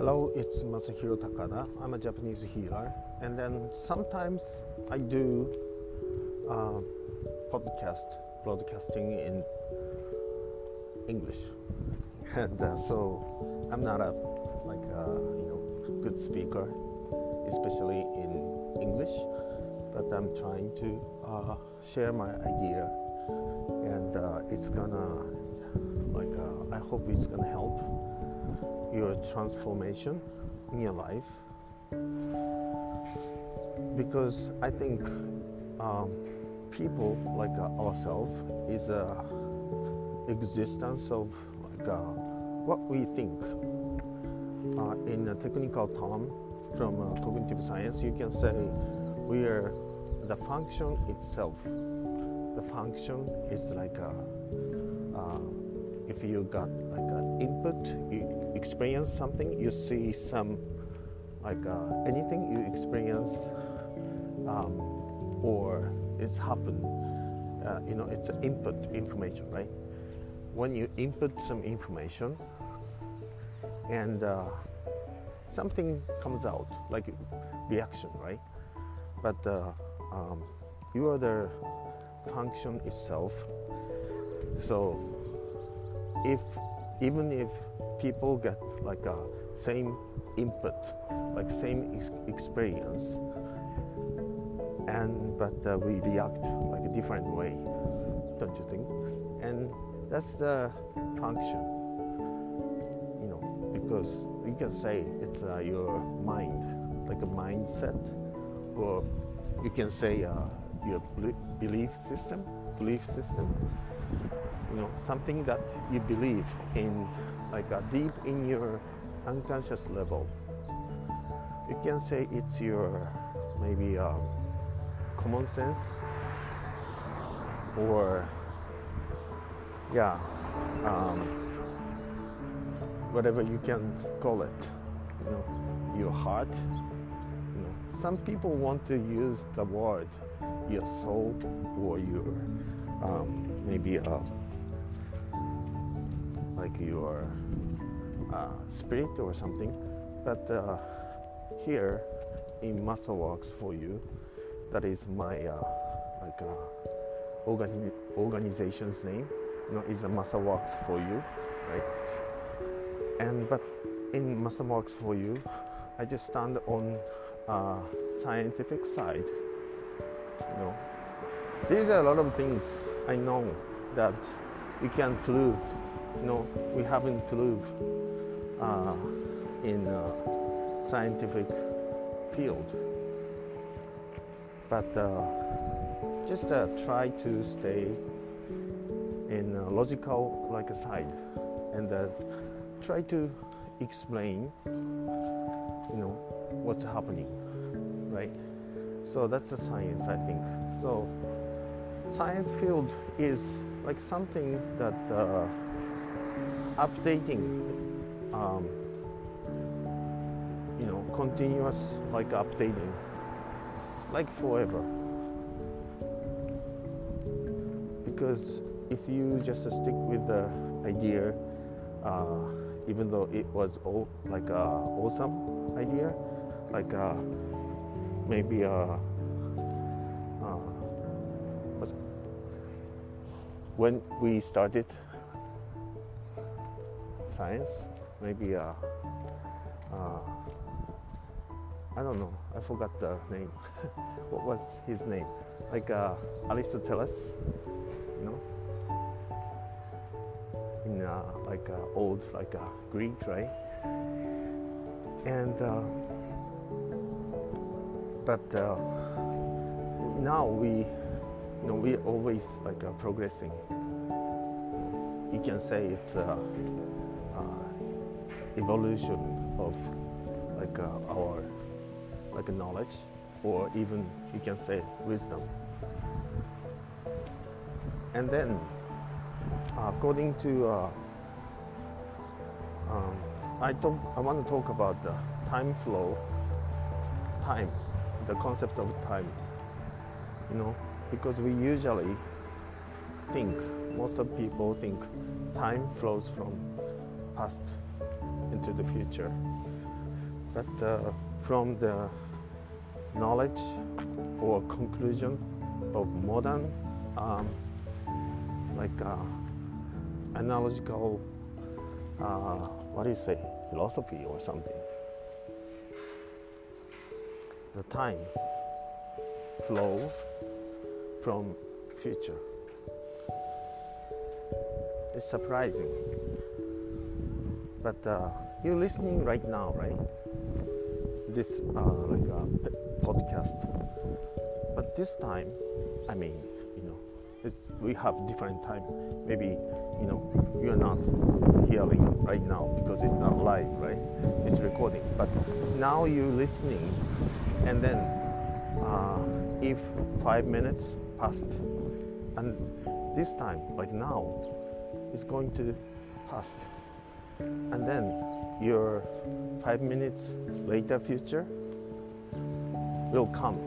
Hello, it's Masahiro Takada. I'm a Japanese healer, and then sometimes I do uh, podcast broadcasting in English, and uh, so I'm not a like a, you know good speaker, especially in English, but I'm trying to uh, share my idea, and uh, it's gonna like uh, I hope it's gonna help your transformation in your life because I think um, people like uh, ourselves is a existence of like uh, what we think. Uh, in a technical term from uh, cognitive science, you can say we are the function itself. The function is like a, uh, if you got like an input, you experience something, you see some like uh, anything you experience um, or it's happened. Uh, you know, it's input information, right? When you input some information and uh, something comes out, like reaction, right? But uh, um, you are the function itself. So if even if people get like a same input, like same ex- experience, and but uh, we react like a different way, don't you think? And that's the function, you know, because you can say it's uh, your mind, like a mindset, or you can say uh, your belief system, belief system, you know, something that you believe in, like uh, deep in your unconscious level. You can say it's your maybe. Uh, common sense or yeah um, whatever you can call it you know your heart you know some people want to use the word your soul or your um, maybe uh, like your uh, spirit or something but uh, here in Masa Works for you that is my uh, like uh, organi- organization's name. You know, is a Masa Works for you, right? And but in Masa Works for you, I just stand on uh, scientific side. You know, there's a lot of things I know that you can prove. You know, we haven't proved uh, in uh, scientific field. But uh, just uh, try to stay in a logical like a side and uh, try to explain you know what's happening right? So that's a science i think. So science field is like something that uh, updating um, you know continuous like updating like forever. Because if you just stick with the idea, uh, even though it was all, like a awesome idea, like uh, maybe a, uh, uh when we started science, maybe uh, uh I don't know. I forgot the name. what was his name? Like uh, Aristoteles, you know, in uh, like uh, old like uh, Greek, right? And but now we, you know, we always like progressing. You can say it's evolution of like our like knowledge, or even you can say wisdom. And then, according to, uh, um, I talk, I want to talk about the time flow, time, the concept of time. You know, because we usually think, most of people think, time flows from past into the future. But uh, from the knowledge or conclusion of modern um, like uh, analogical uh, what do you say philosophy or something. The time flow from future. It's surprising but uh, you're listening right now right? This uh, like a podcast. But this time i mean you know we have different time. Maybe you know you're not hearing right now because it's not live right? It's recording. But now you're listening and then uh, if five minutes passed and this time like now it's going to pass and then your five minutes later future will come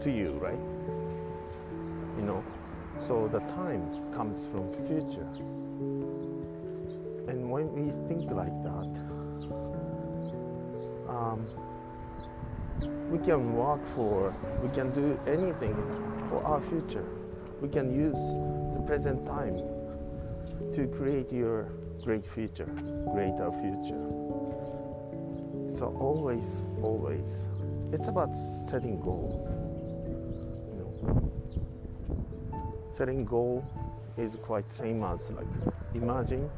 to you right? You know? So the time comes from future. And when we think like that um, we can work for we can do anything for our future. We can use the present time to create your great future greater future. So always always it's about setting goal. You know setting goal is quite same as like imagine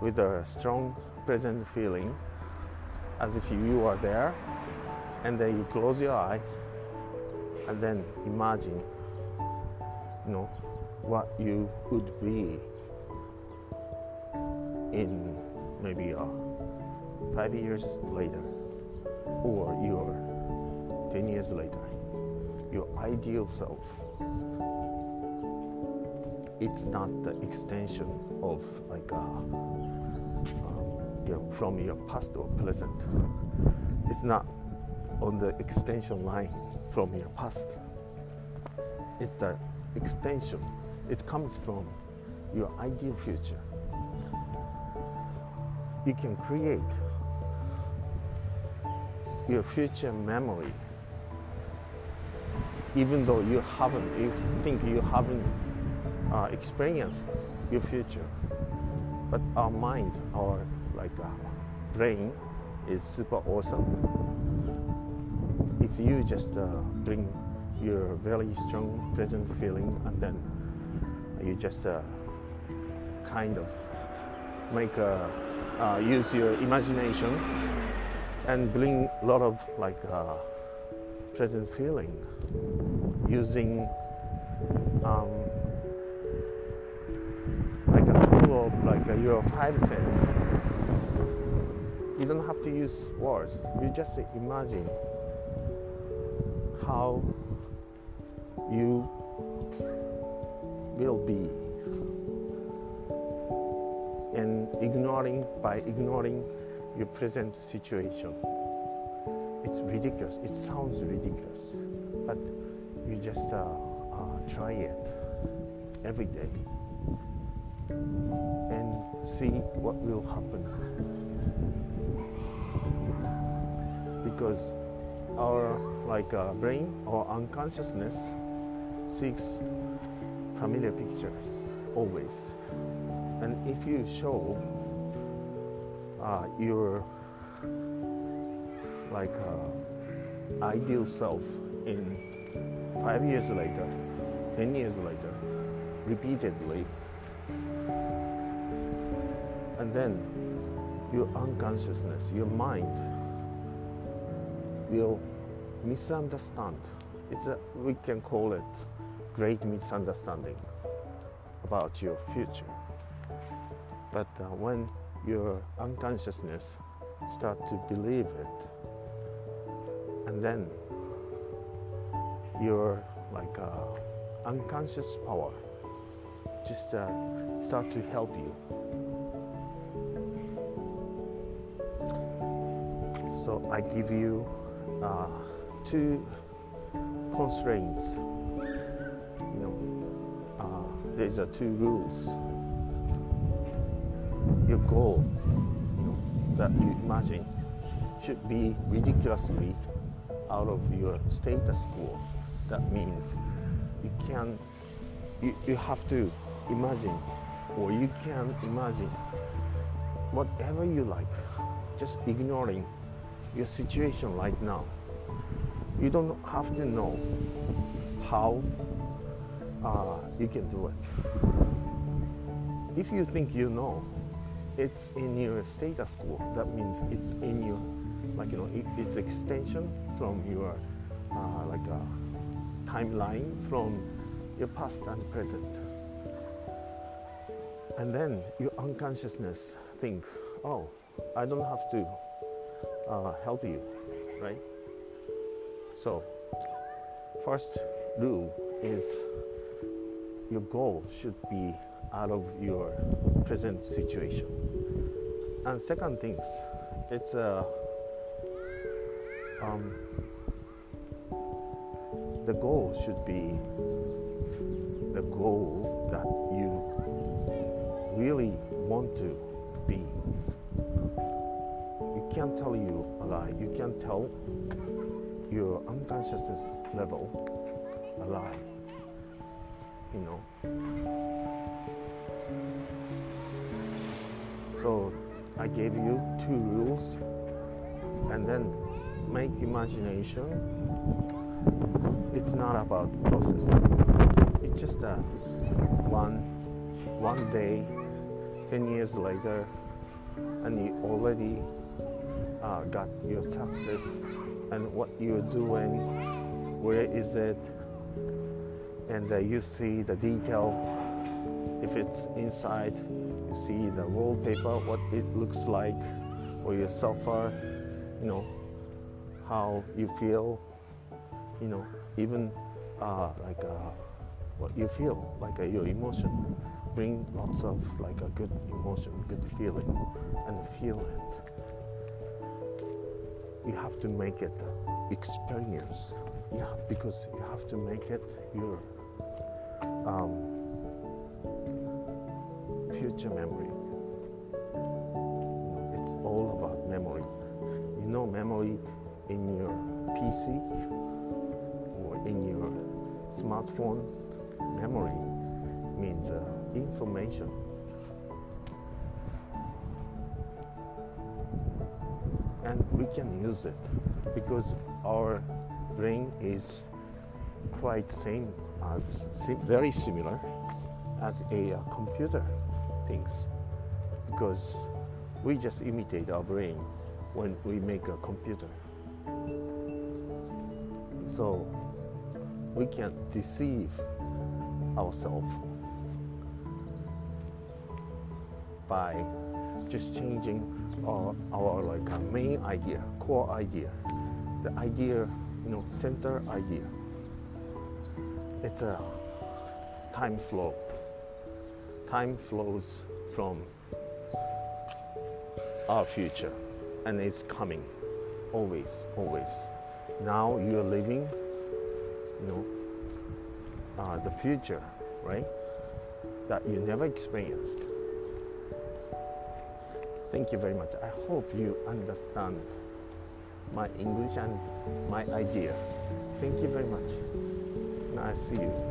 with a strong present feeling as if you are there and then you close your eye and then imagine you know what you would be in maybe uh, five years later or your 10 years later your ideal self it's not the extension of like uh, you from your past or present it's not on the extension line from your past. It's the extension. It comes from your ideal future. You can create your future memory even though you haven't, you think you haven't uh, experienced your future. But our mind, our like uh, brain, is super awesome if you just uh, bring your very strong present feeling and then you just uh, kind of make a, uh, use your imagination and bring a lot of like uh, present feeling using um, like a full of like your five sense. You don't have to use words. You just imagine how you will be and ignoring by ignoring your present situation. It's ridiculous. It sounds ridiculous but you just uh, uh, try it every day and see what will happen. Because our like uh, brain or unconsciousness seeks familiar pictures always and if you show uh, your like uh, ideal self in five years later ten years later repeatedly and then your unconsciousness your mind will misunderstand. It's a, we can call it great misunderstanding about your future. But uh, when your unconsciousness start to believe it, and then your like uh, unconscious power just uh, start to help you. So I give you uh, two constraints. You know, uh, there's a two rules. Your goal you know, that you imagine should be ridiculously out of your status quo. That means you can you, you have to imagine or you can imagine whatever you like, just ignoring your situation right now. You don't have to know how uh, you can do it. If you think you know, it's in your status quo. That means it's in your, like you know, it, it's extension from your, uh, like a timeline from your past and present. And then your unconsciousness think, oh, I don't have to uh, help you, right? So, first rule is your goal should be out of your present situation. And second things, it's a uh, um, the goal should be the goal that you really want to be. You can't tell you a lie. You can't tell your unconsciousness level a lie. You know. So I gave you two rules and then make imagination. It's not about process. It's just a one one day 10 years later and you already uh, got your success and what you're doing where is it and uh, you see the detail if it's inside you see the wallpaper what it looks like or your sofa you know how you feel you know even uh, like uh, what you feel like uh, your emotion bring lots of like a good emotion, good feeling, and feel it. You have to make it experience. Yeah, because you have to make it your um, future memory. It's all about memory. You know, memory in your PC or in your smartphone, memory means. Uh, information. And we can use it because our brain is quite same as very similar as a uh, computer thinks because we just imitate our brain when we make a computer. So we can deceive ourselves by just changing our, our like our main idea, core idea, the idea, you know, center idea. It's a time flow. Time flows from our future and it's coming always, always. Now you're living, you know, uh, the future, right? That you never experienced. Thank you very much. I hope you understand my English and my idea. Thank you very much. And I see you.